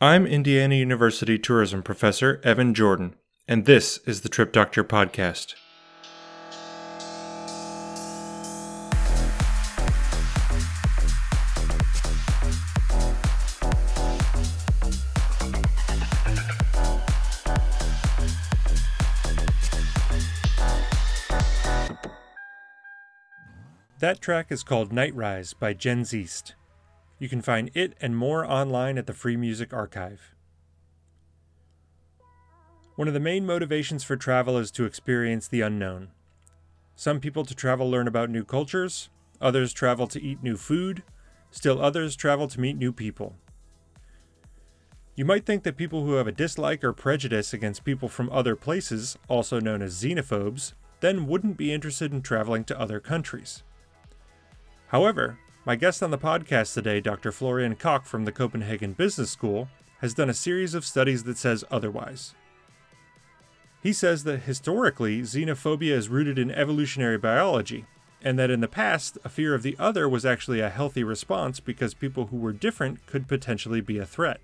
I'm Indiana University tourism professor Evan Jordan, and this is the Trip Doctor podcast. That track is called Night Rise by Jens East. You can find it and more online at the Free Music Archive. One of the main motivations for travel is to experience the unknown. Some people to travel learn about new cultures, others travel to eat new food, still others travel to meet new people. You might think that people who have a dislike or prejudice against people from other places, also known as xenophobes, then wouldn't be interested in traveling to other countries. However, my guest on the podcast today, Dr. Florian Kock from the Copenhagen Business School, has done a series of studies that says otherwise. He says that historically, xenophobia is rooted in evolutionary biology, and that in the past, a fear of the other was actually a healthy response because people who were different could potentially be a threat.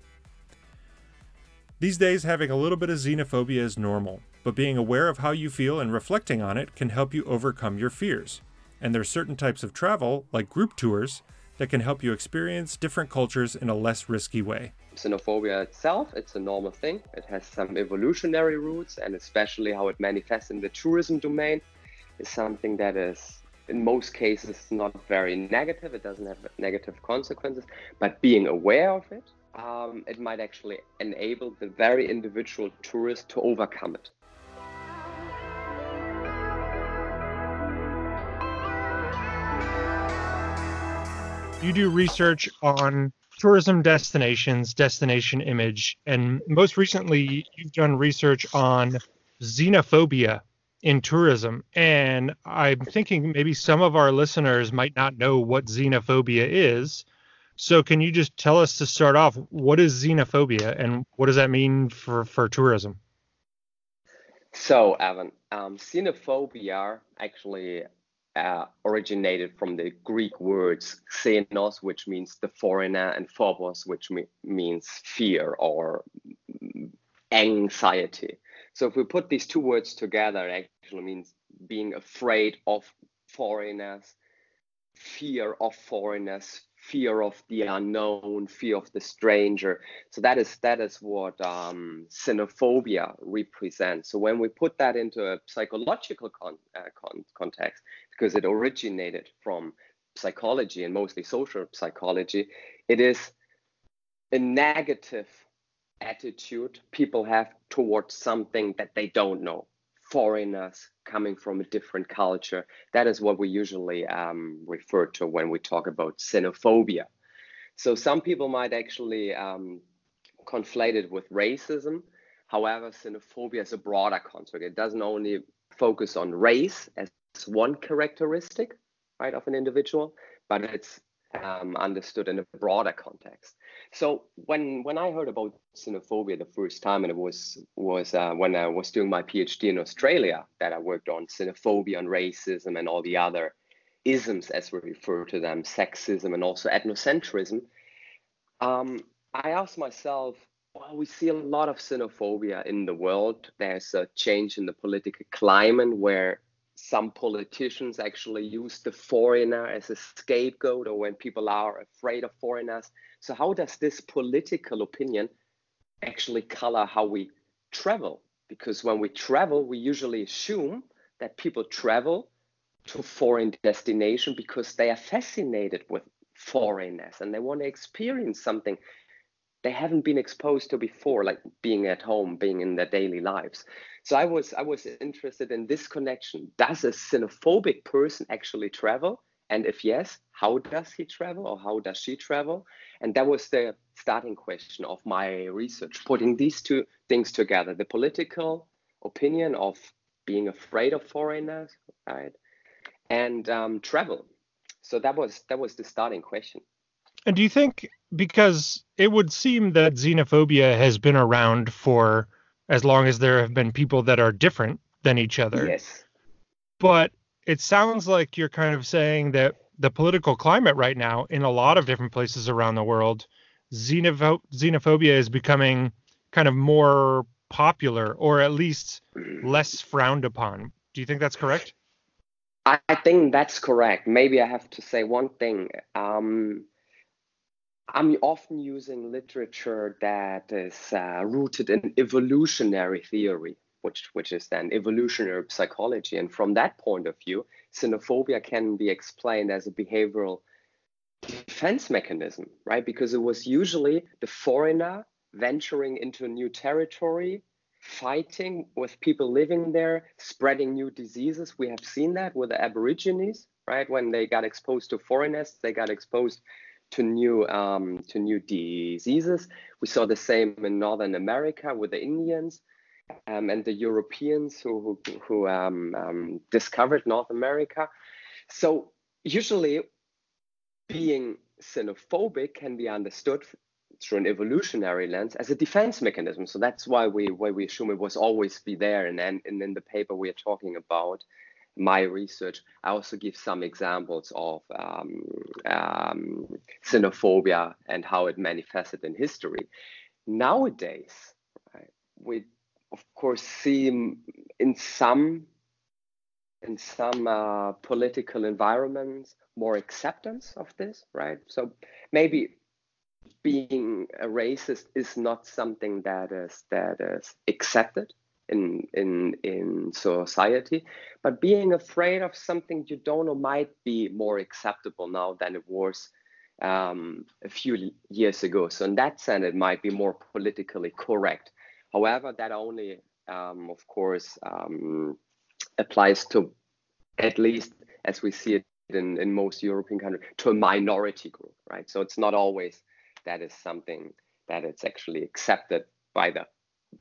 These days, having a little bit of xenophobia is normal, but being aware of how you feel and reflecting on it can help you overcome your fears and there are certain types of travel, like group tours, that can help you experience different cultures in a less risky way. Xenophobia itself, it's a normal thing. It has some evolutionary roots, and especially how it manifests in the tourism domain is something that is, in most cases, not very negative. It doesn't have negative consequences, but being aware of it, um, it might actually enable the very individual tourist to overcome it. You do research on tourism destinations, destination image, and most recently you've done research on xenophobia in tourism. And I'm thinking maybe some of our listeners might not know what xenophobia is. So can you just tell us to start off what is xenophobia and what does that mean for, for tourism? So, Evan, um, xenophobia actually uh, originated from the Greek words xenos, which means the foreigner, and phobos, which me- means fear or anxiety. So if we put these two words together, it actually means being afraid of foreigners, fear of foreigners, fear of the unknown, fear of the stranger. So that is that is what um, xenophobia represents. So when we put that into a psychological con- uh, con- context, because it originated from psychology and mostly social psychology, it is a negative attitude people have towards something that they don't know foreigners coming from a different culture. That is what we usually um, refer to when we talk about xenophobia. So some people might actually um, conflate it with racism. However, xenophobia is a broader concept. It doesn't only focus on race as one characteristic, right, of an individual, but it's um, understood in a broader context. So when when I heard about xenophobia the first time, and it was was uh, when I was doing my PhD in Australia that I worked on xenophobia and racism and all the other isms as we refer to them, sexism and also ethnocentrism. Um, I asked myself, well, we see a lot of xenophobia in the world. There's a change in the political climate where some politicians actually use the foreigner as a scapegoat or when people are afraid of foreigners. So, how does this political opinion actually color how we travel? Because when we travel, we usually assume that people travel to foreign destination because they are fascinated with foreignness and they want to experience something they haven't been exposed to before, like being at home, being in their daily lives. So I was I was interested in this connection. Does a xenophobic person actually travel? And if yes, how does he travel or how does she travel? And that was the starting question of my research, putting these two things together the political opinion of being afraid of foreigners, right? And um, travel. So that was that was the starting question. And do you think because it would seem that xenophobia has been around for as long as there have been people that are different than each other. Yes. But it sounds like you're kind of saying that the political climate right now in a lot of different places around the world xenopho- xenophobia is becoming kind of more popular or at least less frowned upon. Do you think that's correct? I think that's correct. Maybe I have to say one thing. Um, I'm often using literature that is uh, rooted in evolutionary theory, which which is then evolutionary psychology. And from that point of view, xenophobia can be explained as a behavioral defense mechanism, right? Because it was usually the foreigner venturing into a new territory, fighting with people living there, spreading new diseases. We have seen that with the Aborigines, right? When they got exposed to foreigners, they got exposed to new um, to new diseases. We saw the same in Northern America with the Indians um, and the Europeans who who, who um, um discovered North America. So usually, being xenophobic can be understood through an evolutionary lens as a defense mechanism. So that's why we why we assume it was always be there. And then and in the paper we are talking about my research, I also give some examples of um, um, xenophobia and how it manifested in history. Nowadays, right, we of course see in some in some uh, political environments more acceptance of this, right? So maybe being a racist is not something that is that is accepted in in in society. But being afraid of something you don't know might be more acceptable now than it was um, a few years ago. So in that sense it might be more politically correct. However that only um, of course um, applies to at least as we see it in, in most european countries to a minority group right? So it's not always that is something that it's actually accepted by the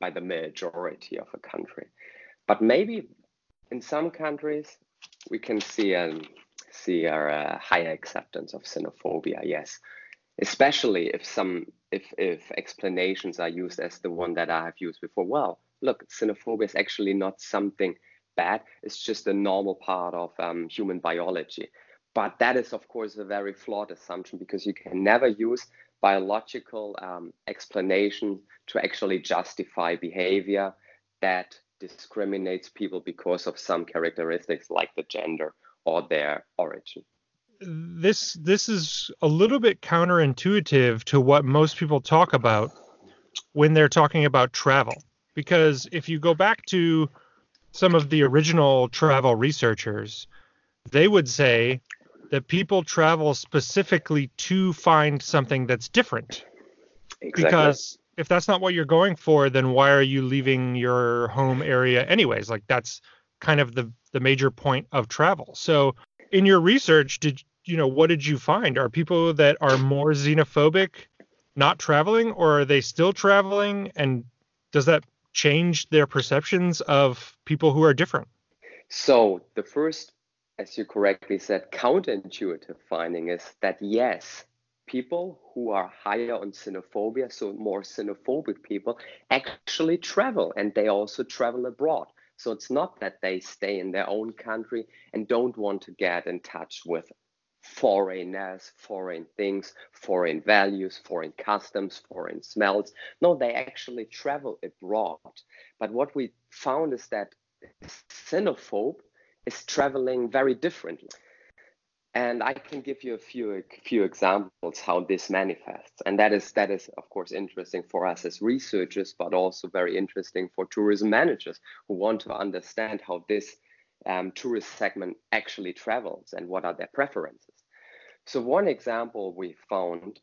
by the majority of a country. But maybe in some countries we can see a see a, higher acceptance of xenophobia. Yes, especially if some if if explanations are used as the one that I have used before. Well, look, xenophobia is actually not something bad. It's just a normal part of um, human biology. But that is, of course, a very flawed assumption because you can never use biological um, explanation to actually justify behavior that discriminates people because of some characteristics like the gender or their origin. This this is a little bit counterintuitive to what most people talk about when they're talking about travel. Because if you go back to some of the original travel researchers, they would say that people travel specifically to find something that's different. Exactly. Because if that's not what you're going for, then why are you leaving your home area anyways? Like that's kind of the the major point of travel. So in your research, did you know what did you find? Are people that are more xenophobic not traveling or are they still traveling and does that change their perceptions of people who are different? So the first as you correctly said, counterintuitive finding is that yes, people who are higher on xenophobia, so more xenophobic people, actually travel and they also travel abroad. So it's not that they stay in their own country and don't want to get in touch with foreigners, foreign things, foreign values, foreign customs, foreign smells. No, they actually travel abroad. But what we found is that xenophobe is traveling very differently. And I can give you a few few examples how this manifests. And that is that is of course interesting for us as researchers, but also very interesting for tourism managers who want to understand how this um, tourist segment actually travels and what are their preferences. So one example we found,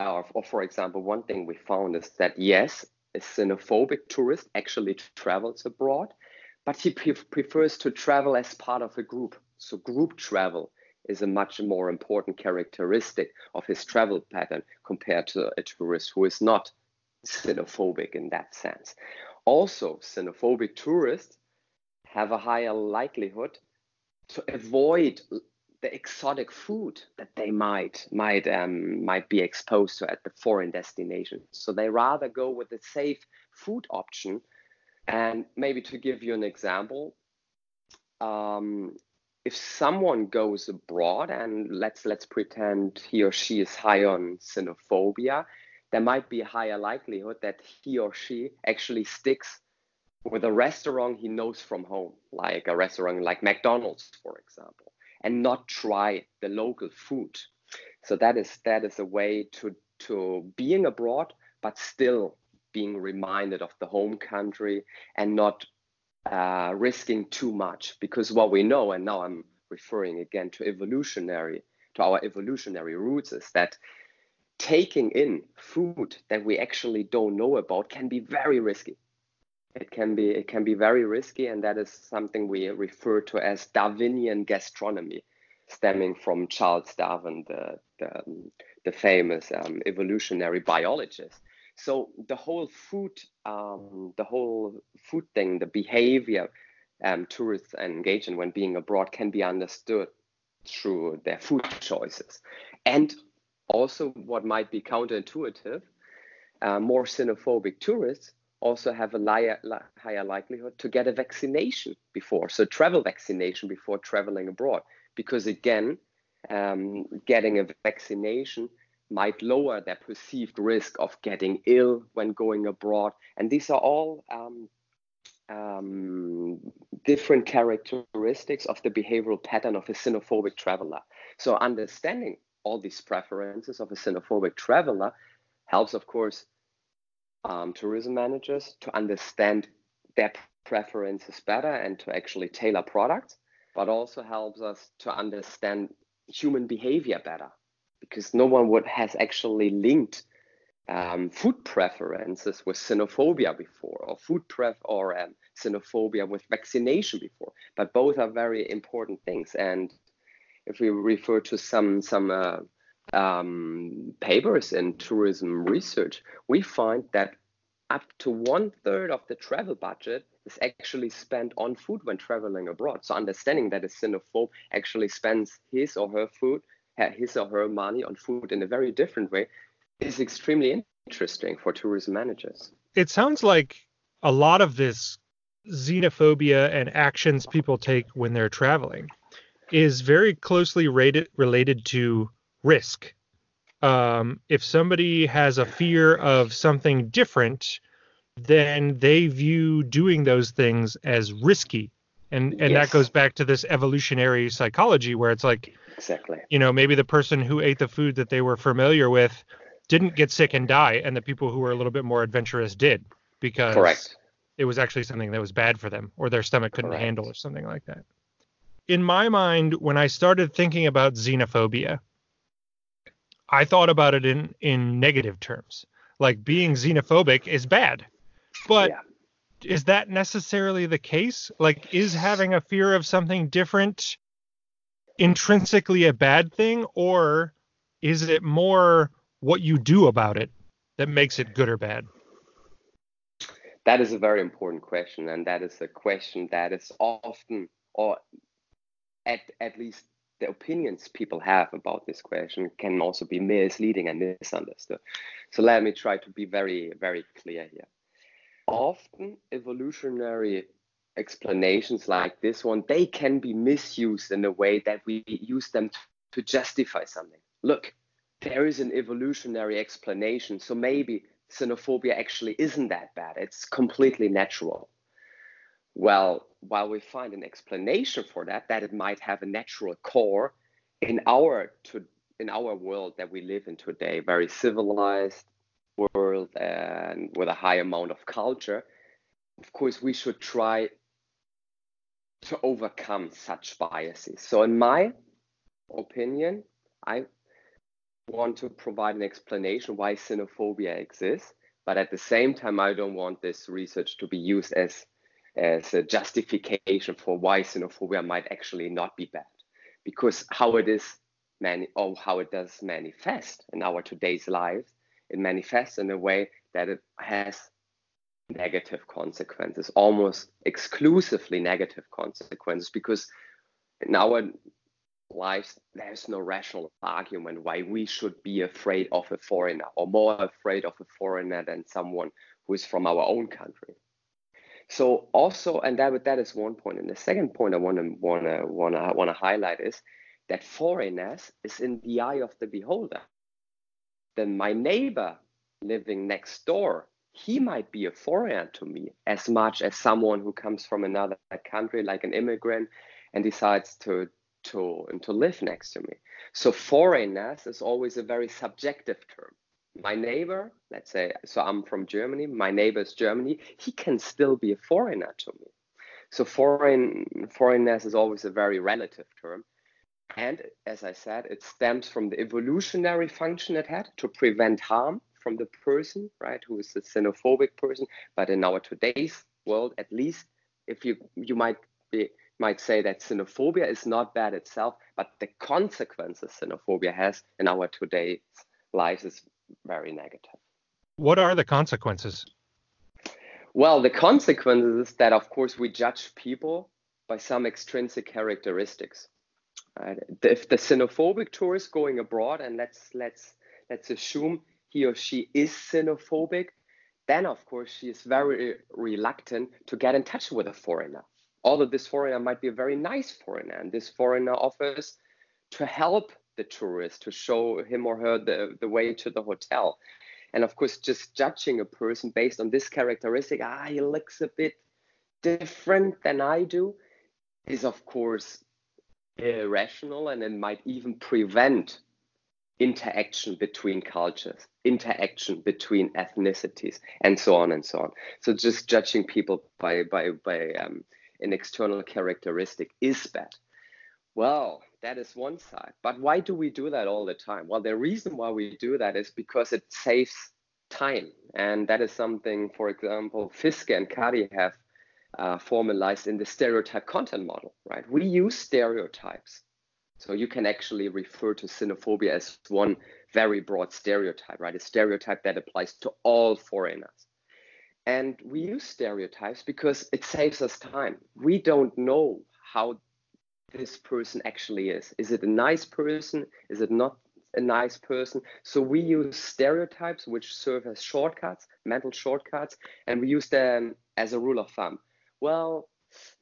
or, or for example, one thing we found is that yes, a xenophobic tourist actually travels abroad, but he pre prefers to travel as part of a group. So group travel is a much more important characteristic of his travel pattern compared to a tourist who is not xenophobic in that sense. Also, xenophobic tourists have a higher likelihood to avoid the exotic food that they might might um, might be exposed to at the foreign destination. So they rather go with the safe food option and maybe to give you an example, um, if someone goes abroad and let's let's pretend he or she is high on xenophobia, there might be a higher likelihood that he or she actually sticks with a restaurant he knows from home, like a restaurant like McDonald's, for example, and not try the local food. So that is that is a way to to being abroad, but still being reminded of the home country and not uh, risking too much. Because what we know, and now I'm referring again to evolutionary to our evolutionary roots, is that taking in food that we actually don't know about can be very risky it can be it can be very risky and that is something we refer to as darwinian gastronomy stemming from charles darwin the the, the famous um, evolutionary biologist so the whole food um, the whole food thing the behavior um, tourists engage in when being abroad can be understood through their food choices and also what might be counterintuitive uh, more xenophobic tourists also have a li- higher likelihood to get a vaccination before, so travel vaccination before traveling abroad. Because again, um, getting a vaccination might lower their perceived risk of getting ill when going abroad. And these are all um, um, different characteristics of the behavioral pattern of a xenophobic traveler. So understanding all these preferences of a xenophobic traveler helps, of course, um, tourism managers to understand their preferences better and to actually tailor products, but also helps us to understand human behavior better because no one would has actually linked um, food preferences with xenophobia before or food pref or um, xenophobia with vaccination before but both are very important things and if we refer to some some uh, um, papers in tourism research, we find that up to one third of the travel budget is actually spent on food when traveling abroad. So understanding that a xenophobe actually spends his or her food, his or her money on food in a very different way is extremely interesting for tourism managers. It sounds like a lot of this xenophobia and actions people take when they're traveling is very closely rated, related to risk. Um, if somebody has a fear of something different, then they view doing those things as risky. And and yes. that goes back to this evolutionary psychology where it's like exactly you know maybe the person who ate the food that they were familiar with didn't get sick and die and the people who were a little bit more adventurous did because Correct. it was actually something that was bad for them or their stomach couldn't Correct. handle or something like that in my mind, when I started thinking about xenophobia, I thought about it in in negative terms. Like being xenophobic is bad. But yeah. Is that necessarily the case? Like is having a fear of something different intrinsically a bad thing or is it more what you do about it that makes it good or bad? That is a very important question and that is a question that is often or at at least the opinions people have about this question can also be misleading and misunderstood. So let me try to be very, very clear here. Often evolutionary explanations like this one, they can be misused in a way that we use them to justify something. Look, there is an evolutionary explanation. So maybe xenophobia actually isn't that bad. It's completely natural. Well, while we find an explanation for that, that it might have a natural core in our to in our world that we live in today, very civilized world and with a high amount of culture, of course we should try to overcome such biases. So in my opinion, I want to provide an explanation why xenophobia exists, but at the same time I don't want this research to be used as as a justification for why xenophobia might actually not be bad because how it is many or how it does manifest in our today's lives it manifests in a way that it has negative consequences almost exclusively negative consequences because in our lives there's no rational argument why we should be afraid of a foreigner or more afraid of a foreigner than someone who is from our own country so also, and that that is one point. And the second point I want to want to want to want to highlight is that foreigners is in the eye of the beholder. Then my neighbor living next door, he might be a foreigner to me as much as someone who comes from another country, like an immigrant, and decides to to to live next to me. So foreignness is always a very subjective term. My neighbor, let's say, so I'm from Germany. My neighbor is Germany. He can still be a foreigner to me. So foreign foreignness is always a very relative term. And as I said, it stems from the evolutionary function it had to prevent harm from the person, right, who is a xenophobic person. But in our today's world, at least, if you you might be might say that xenophobia is not bad itself, but the consequences xenophobia has in our today's lives is very negative. What are the consequences? Well, the consequences is that, of course, we judge people by some extrinsic characteristics. Right? If the xenophobic tourist going abroad, and let's let's let's assume he or she is xenophobic, then of course she is very reluctant to get in touch with a foreigner. Although this foreigner might be a very nice foreigner, and this foreigner offers to help the tourist to show him or her the, the way to the hotel. And of course, just judging a person based on this characteristic, ah, he looks a bit different than I do, is of course irrational and it might even prevent interaction between cultures, interaction between ethnicities, and so on and so on. So just judging people by by by um, an external characteristic is bad. Well, that is one side. But why do we do that all the time? Well, the reason why we do that is because it saves time. And that is something, for example, Fiske and Cuddy have uh, formalized in the stereotype content model, right? We use stereotypes. So you can actually refer to xenophobia as one very broad stereotype, right? A stereotype that applies to all foreigners. And we use stereotypes because it saves us time. We don't know how this person actually is. Is it a nice person? Is it not a nice person? So we use stereotypes which serve as shortcuts, mental shortcuts, and we use them as a rule of thumb. Well,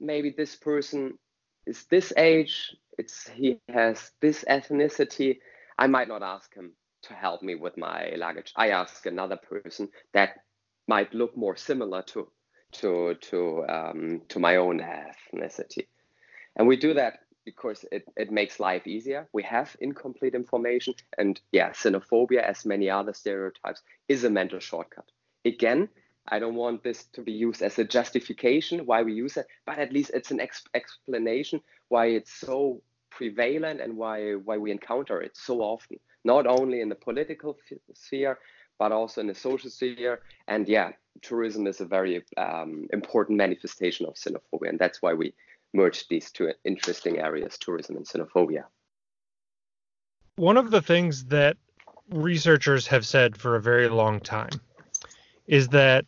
maybe this person is this age, it's he has this ethnicity. I might not ask him to help me with my luggage. I ask another person that might look more similar to to to um, to my own ethnicity. And we do that because it, it makes life easier. We have incomplete information. And yeah, xenophobia, as many other stereotypes, is a mental shortcut. Again, I don't want this to be used as a justification why we use it, but at least it's an ex- explanation why it's so prevalent and why why we encounter it so often, not only in the political sphere but also in the social sphere. And yeah, tourism is a very um, important manifestation of xenophobia, and that's why we merged these two interesting areas, tourism and xenophobia. One of the things that researchers have said for a very long time is that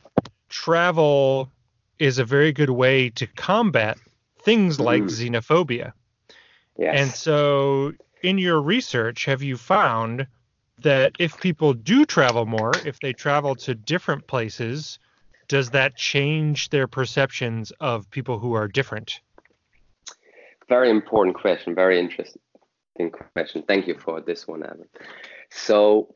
travel is a very good way to combat things like mm. xenophobia. Yes. And so, in your research, have you found that if people do travel more, if they travel to different places, does that change their perceptions of people who are different? Very important question. Very interesting question. Thank you for this one, Evan. So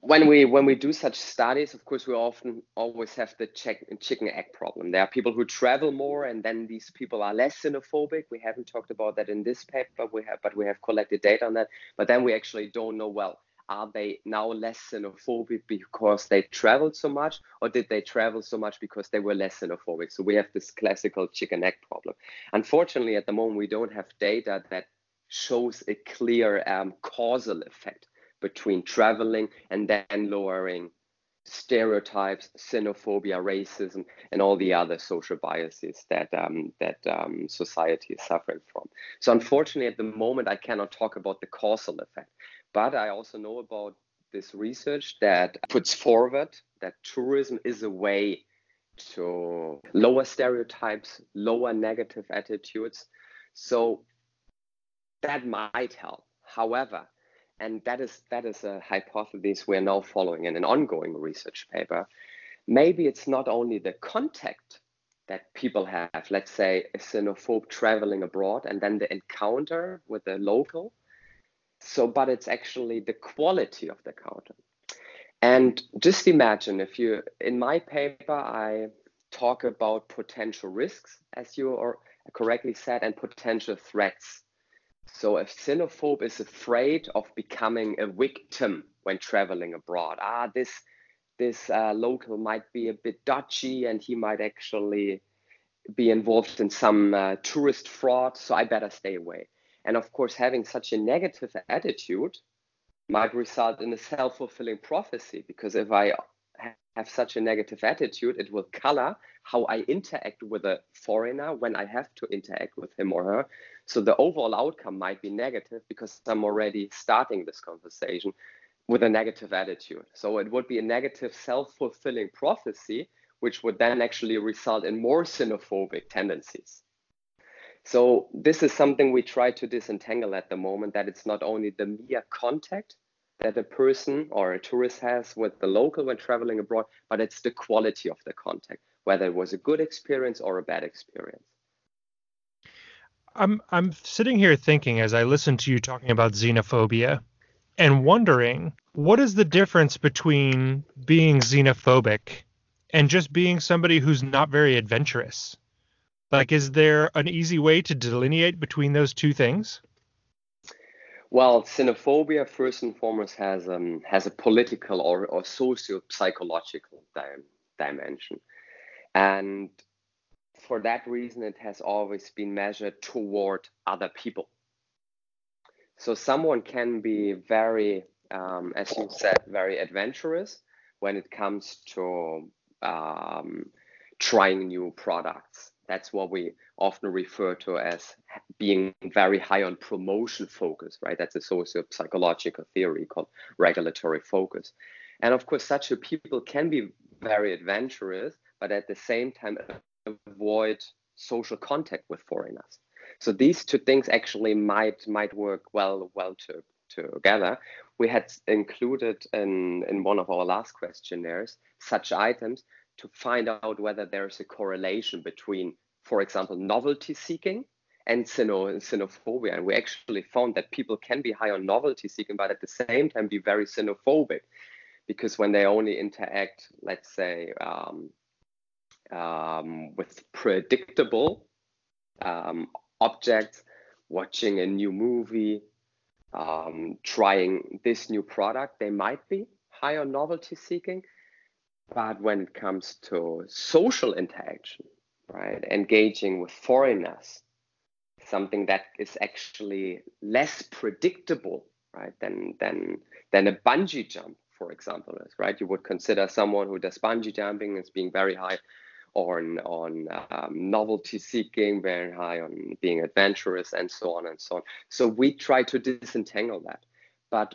when we when we do such studies, of course, we often always have the check, chicken egg problem. There are people who travel more, and then these people are less xenophobic. We haven't talked about that in this paper, we have, but we have collected data on that. But then we actually don't know well are they now less xenophobic because they traveled so much, or did they travel so much because they were less xenophobic? So we have this classical chicken egg problem. Unfortunately, at the moment, we don't have data that shows a clear um, causal effect between traveling and then lowering stereotypes, xenophobia, racism, and all the other social biases that um, that um, society is suffering from. So unfortunately, at the moment, I cannot talk about the causal effect. But I also know about this research that puts forward that tourism is a way to lower stereotypes, lower negative attitudes. So that might help. However, and that is that is a hypothesis we're now following in an ongoing research paper. Maybe it's not only the contact that people have, let's say a xenophobe traveling abroad, and then the encounter with a local, so, but it's actually the quality of the content. And just imagine if you, in my paper, I talk about potential risks, as you are correctly said, and potential threats. So if xenophobe is afraid of becoming a victim when traveling abroad, ah, this this uh, local might be a bit dodgy and he might actually be involved in some uh, tourist fraud, so I better stay away. And of course, having such a negative attitude might result in a self fulfilling prophecy because if I have such a negative attitude, it will color how I interact with a foreigner when I have to interact with him or her. So the overall outcome might be negative because I'm already starting this conversation with a negative attitude. So it would be a negative self fulfilling prophecy, which would then actually result in more xenophobic tendencies. So this is something we try to disentangle at the moment that it's not only the mere contact that a person or a tourist has with the local when traveling abroad, but it's the quality of the contact, whether it was a good experience or a bad experience. I'm I'm sitting here thinking as I listen to you talking about xenophobia and wondering what is the difference between being xenophobic and just being somebody who's not very adventurous? Like, is there an easy way to delineate between those two things? Well, xenophobia first and foremost has um, has a political or, or socio psychological di- dimension, and for that reason, it has always been measured toward other people. So someone can be very, um, as you said, very adventurous when it comes to um, trying new products. That's what we often refer to as being very high on promotion focus, right? That's a socio psychological theory called regulatory focus. And of course, such a people can be very adventurous, but at the same time avoid social contact with foreigners. So these two things actually might might work well well to, together. We had included in, in one of our last questionnaires such items to find out whether there's a correlation between, for example, novelty seeking and xenophobia. And we actually found that people can be high on novelty seeking, but at the same time be very xenophobic because when they only interact, let's say, um, um, with predictable um, objects, watching a new movie, um, trying this new product, they might be high on novelty seeking. But when it comes to social interaction, right, engaging with foreigners, something that is actually less predictable, right, than than than a bungee jump, for example, is right. You would consider someone who does bungee jumping as being very high on on um, novelty seeking, very high on being adventurous, and so on and so on. So we try to disentangle that, but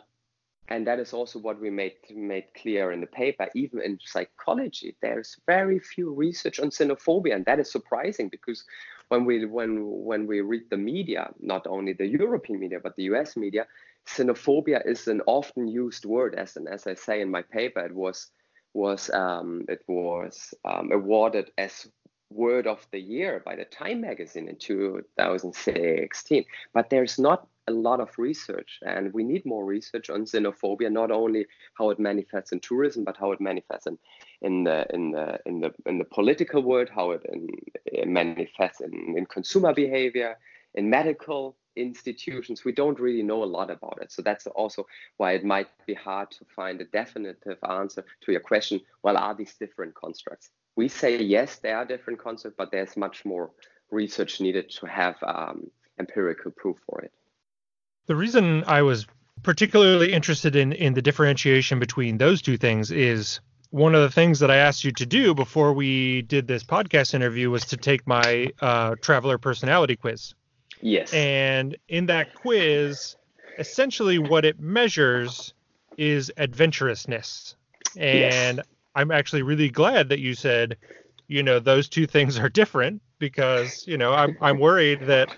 and that is also what we made made clear in the paper. Even in psychology, there's very few research on xenophobia, and that is surprising because when we when when we read the media, not only the European media but the U.S. media, xenophobia is an often used word. As and as I say in my paper, it was was um, it was um, awarded as word of the year by the Time magazine in 2016. But there's not a lot of research, and we need more research on xenophobia, not only how it manifests in tourism, but how it manifests in, in the in the in the in the political world, how it, in, it manifests in, in consumer behavior, in medical institutions, we don't really know a lot about it. So that's also why it might be hard to find a definitive answer to your question. Well, are these different constructs? We say yes, they are different concepts, but there's much more research needed to have um, empirical proof for it. The reason I was particularly interested in in the differentiation between those two things is one of the things that I asked you to do before we did this podcast interview was to take my uh, traveler personality quiz. Yes. And in that quiz, essentially what it measures is adventurousness. And yes. I'm actually really glad that you said, you know, those two things are different because, you know, I'm I'm worried that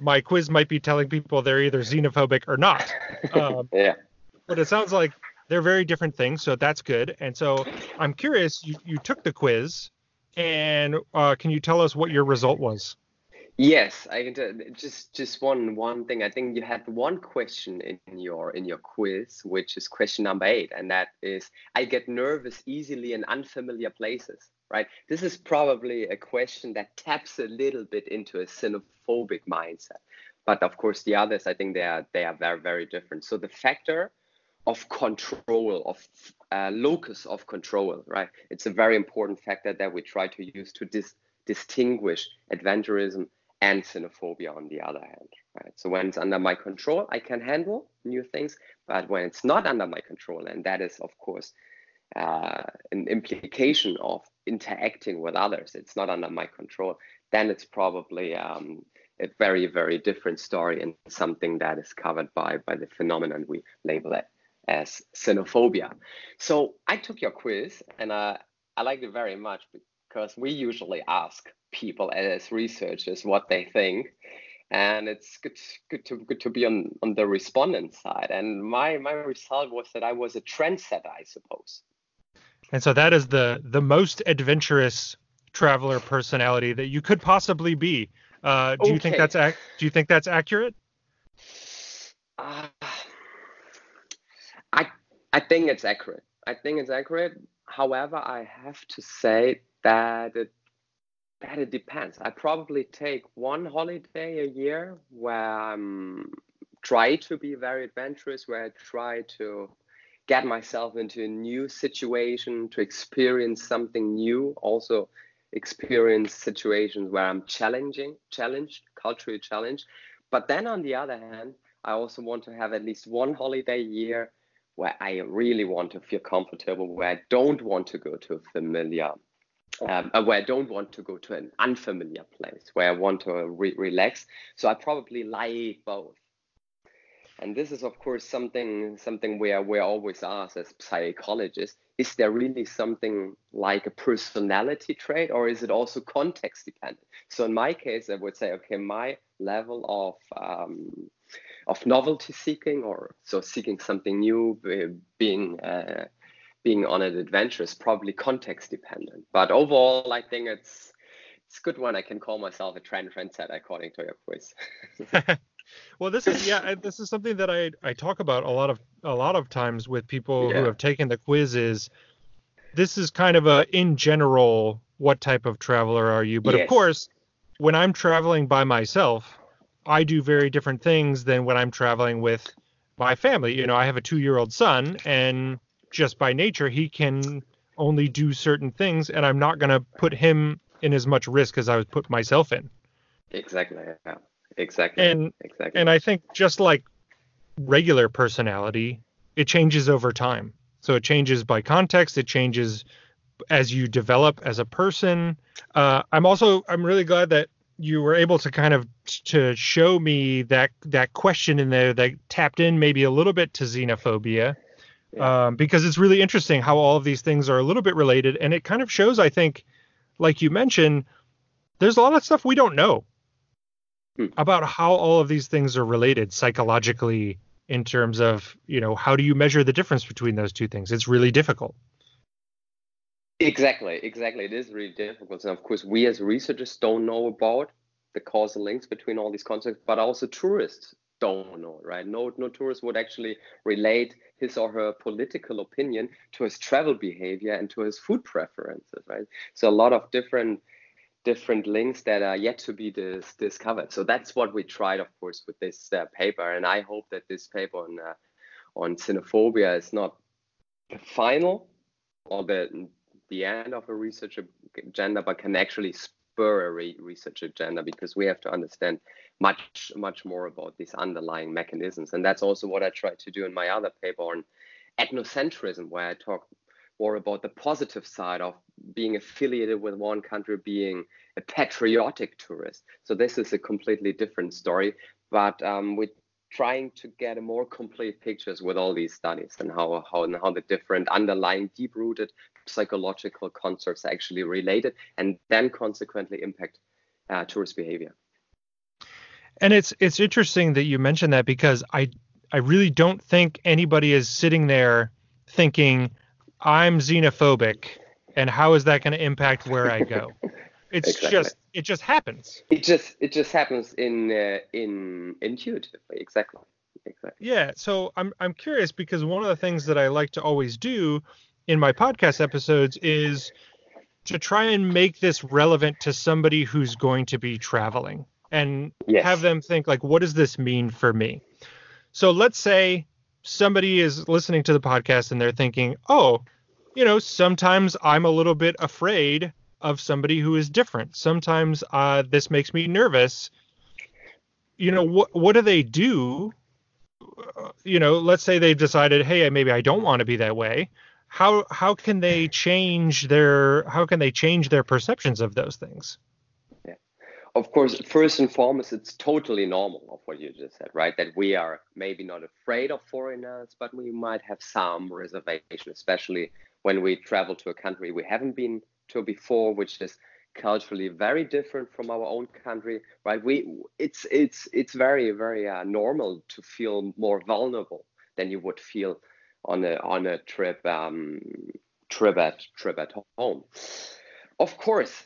my quiz might be telling people they're either xenophobic or not. Um, yeah. But it sounds like they're very different things, so that's good. And so I'm curious, you, you took the quiz, and uh, can you tell us what your result was? Yes, I can tell, just just one one thing. I think you had one question in your in your quiz, which is question number eight, and that is I get nervous easily in unfamiliar places. Right. This is probably a question that taps a little bit into a xenophobic mindset, but of course the others, I think they are they are very very different. So the factor of control of uh, locus of control, right? It's a very important factor that we try to use to dis- distinguish adventurism and xenophobia on the other hand. Right? So when it's under my control, I can handle new things, but when it's not under my control, and that is of course uh, an implication of interacting with others, it's not under my control, then it's probably um, a very very different story and something that is covered by by the phenomenon we label it as xenophobia. So I took your quiz and uh, I liked it very much because we usually ask people as researchers what they think. And it's good good to good to be on on the respondent side. And my my result was that i was a trendsetter i suppose and so that is the the most adventurous traveler personality that you could possibly be uh, do okay. you think that's ac- do you think that's accurate uh, i i think it's accurate i think it's accurate however i have to say that it that it depends. I probably take one holiday a year where I'm try to be very adventurous, where I try to get myself into a new situation, to experience something new, also experience situations where I'm challenging, challenged, culturally challenged. But then on the other hand, I also want to have at least one holiday year where I really want to feel comfortable, where I don't want to go to a familiar um, uh, where I don't want to go to an unfamiliar place, where I want to re- relax. So I probably like both. And this is, of course, something something where we're always asked as psychologists: Is there really something like a personality trait, or is it also context dependent? So in my case, I would say, okay, my level of um, of novelty seeking, or so seeking something new, being uh, being on an adventure is probably context dependent. But overall, I think it's it's a good one. I can call myself a trend trendsetter according to your quiz. well, this is yeah, this is something that I I talk about a lot of a lot of times with people yeah. who have taken the quiz. Is this is kind of a in general what type of traveler are you? But yes. of course, when I'm traveling by myself, I do very different things than when I'm traveling with my family. You know, I have a two year old son and just by nature he can only do certain things and i'm not going to put him in as much risk as i would put myself in exactly yeah. Exactly. And exactly. and i think just like regular personality it changes over time. So it changes by context it changes as you develop as a person. Uh, i'm also i'm really glad that you were able to kind of to show me that that question in there that tapped in maybe a little bit to xenophobia yeah. um, because it's really interesting how all of these things are a little bit related, and it kind of shows, I think, like you mentioned, there's a lot of stuff we don't know hmm. about how all of these things are related psychologically in terms of you know how do you measure the difference between those two things it's really difficult exactly exactly it is really difficult and of course we as researchers don't know about the causal links between all these concepts but also tourists don't know, right? No, no tourist would actually relate his or her political opinion to his travel behavior and to his food preferences, right? So a lot of different different links that are yet to be dis- discovered. So that's what we tried, of course, with this uh, paper, and I hope that this paper on uh, on xenophobia is not the final or the the end of a research agenda, but can actually spur a re- research agenda because we have to understand much much more about these underlying mechanisms and that's also what i tried to do in my other paper on ethnocentrism where i talk more about the positive side of being affiliated with one country being a patriotic tourist. So this is a completely different story but um, we're trying to get more complete pictures with all these studies and how how and how the different underlying deep rooted psychological concepts are actually related and then consequently impact uh, tourist behavior. And it's it's interesting that you mentioned that because I I really don't think anybody is sitting there thinking I'm xenophobic and how is that going to impact where I go. It's exactly. just it just happens. It just it just happens in uh, in intuitively. Exactly. Exactly. Yeah. So I'm I'm curious because one of the things that I like to always do in my podcast episodes is to try and make this relevant to somebody who's going to be traveling and yes. have them think like what does this mean for me so let's say somebody is listening to the podcast and they're thinking oh you know sometimes i'm a little bit afraid of somebody who is different. Sometimes uh, this makes me nervous. You know what what do they do? Uh, you know let's say they've decided hey maybe i don't want to be that way. How how can they change their how can they change their perceptions of those things of course first and foremost it's totally normal of what you just said right that we are maybe not afraid of foreigners but we might have some reservation especially when we travel to a country we haven't been to before which is culturally very different from our own country right we it's it's it's very very uh, normal to feel more vulnerable than you would feel on a on a trip um, trip at trip at home. Of course,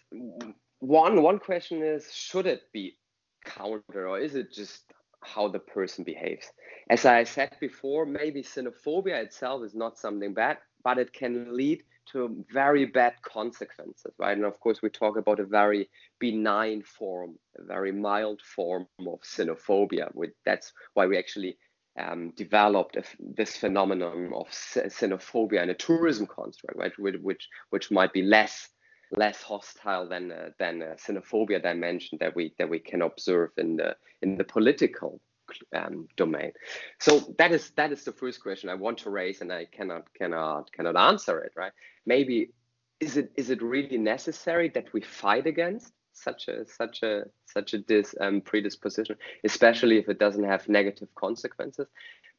one one question is should it be counter or is it just how the person behaves? As I said before, maybe xenophobia itself is not something bad, but it can lead to very bad consequences, right? And of course, we talk about a very benign form, a very mild form of xenophobia. With that's why we actually um, developed this phenomenon of xenophobia in a tourism construct, right? Which which might be less less hostile than uh, than a xenophobia dimension that we that we can observe in the in the political um, domain. So that is that is the first question I want to raise, and I cannot cannot cannot answer it. Right? Maybe is it is it really necessary that we fight against such a such a such a dis um, predisposition, especially if it doesn't have negative consequences.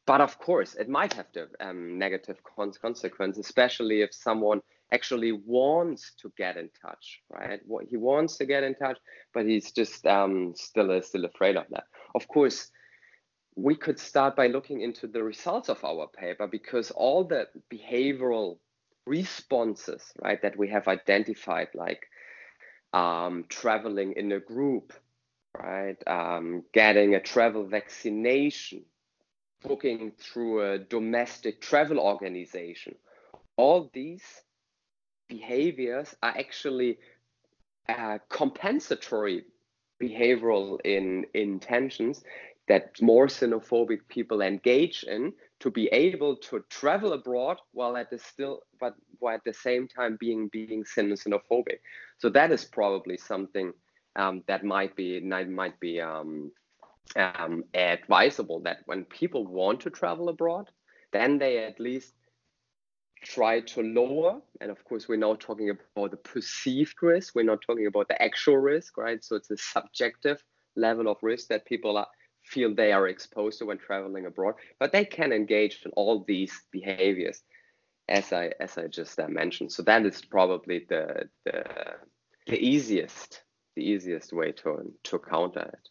But of course, it might have the um, negative con- consequences, especially if someone actually wants to get in touch, right? What he wants to get in touch, but he's just um, still uh, still afraid of that. Of course, we could start by looking into the results of our paper because all the behavioral responses, right, that we have identified, like um, traveling in a group, right? Um, getting a travel vaccination, booking through a domestic travel organization. All these behaviors are actually uh, compensatory behavioral in intentions that more xenophobic people engage in to be able to travel abroad while at the still but while at the same time being being xenophobic. So that is probably something um, that might be might be um, um, advisable that when people want to travel abroad then they at least try to lower and of course we're now talking about the perceived risk we're not talking about the actual risk right so it's a subjective level of risk that people are feel they are exposed to when traveling abroad, but they can engage in all these behaviors as I as I just uh, mentioned. So that is probably the the the easiest the easiest way to to counter it.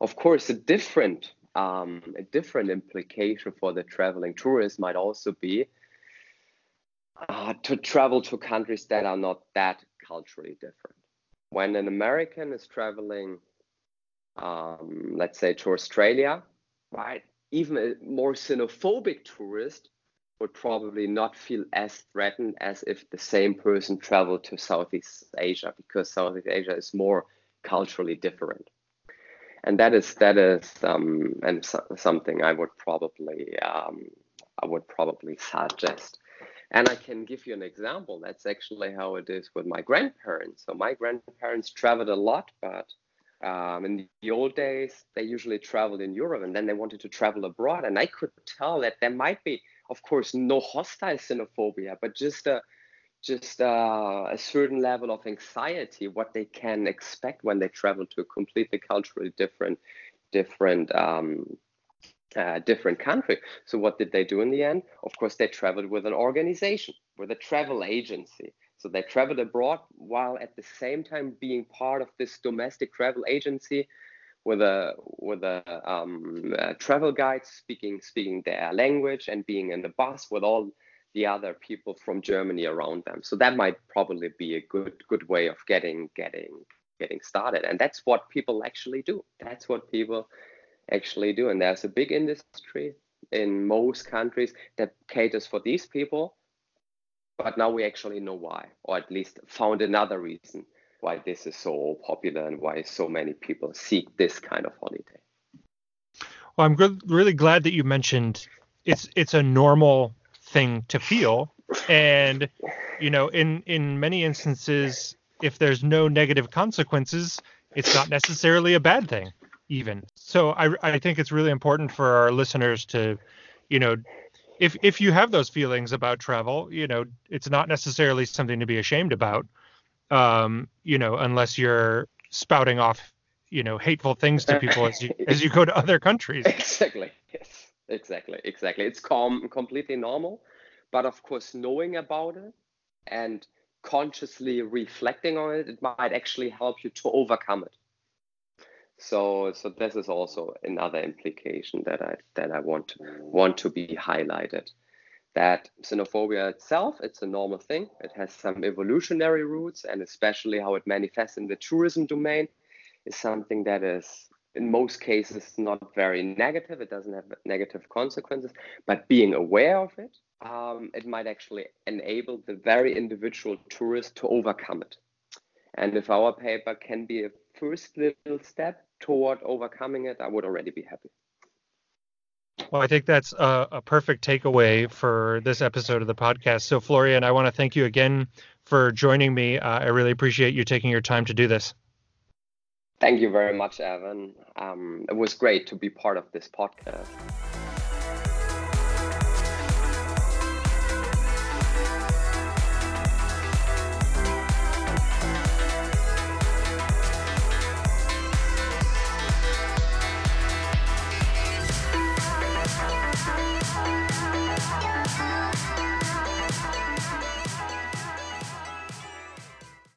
Of course, a different um, a different implication for the traveling tourist might also be uh, to travel to countries that are not that culturally different. When an American is traveling um, let's say to Australia, right? Even a more xenophobic tourist would probably not feel as threatened as if the same person traveled to Southeast Asia because Southeast Asia is more culturally different. And that is that is um, and so, something I would probably um, I would probably suggest. And I can give you an example. That's actually how it is with my grandparents. So my grandparents traveled a lot, but um, in the old days, they usually traveled in Europe and then they wanted to travel abroad. And I could tell that there might be, of course, no hostile xenophobia, but just a just uh, a certain level of anxiety, what they can expect when they travel to a completely culturally different, different, um, uh, different country. So what did they do in the end? Of course, they traveled with an organization, with a travel agency. So they traveled abroad while at the same time being part of this domestic travel agency with a with a, um, a travel guide speaking speaking their language and being in the bus with all the other people from Germany around them. So that might probably be a good good way of getting getting getting started. And that's what people actually do. That's what people actually do. And there's a big industry in most countries that caters for these people. But now we actually know why, or at least found another reason why this is so popular and why so many people seek this kind of holiday. Well, I'm really glad that you mentioned it's it's a normal thing to feel, and you know, in in many instances, if there's no negative consequences, it's not necessarily a bad thing, even. So I I think it's really important for our listeners to, you know, if if you have those feelings about travel, you know, it's not necessarily something to be ashamed about. Um, you know, unless you're spouting off, you know, hateful things to people as you as you go to other countries. Exactly. Yes. Exactly. Exactly. It's com- completely normal, but of course, knowing about it and consciously reflecting on it, it might actually help you to overcome it. So, so this is also another implication that I that I want to, want to be highlighted. That xenophobia itself, it's a normal thing. It has some evolutionary roots, and especially how it manifests in the tourism domain is something that is in most cases not very negative. It doesn't have negative consequences, but being aware of it um, it might actually enable the very individual tourist to overcome it. And if our paper can be a first little step toward overcoming it, I would already be happy. Well, I think that's a, a, perfect takeaway for this episode of the podcast. So, Florian, I want to thank you again for joining me. Uh, I really appreciate you taking your time to do this. Thank you very much, Evan. Um, it was great to be part of this podcast.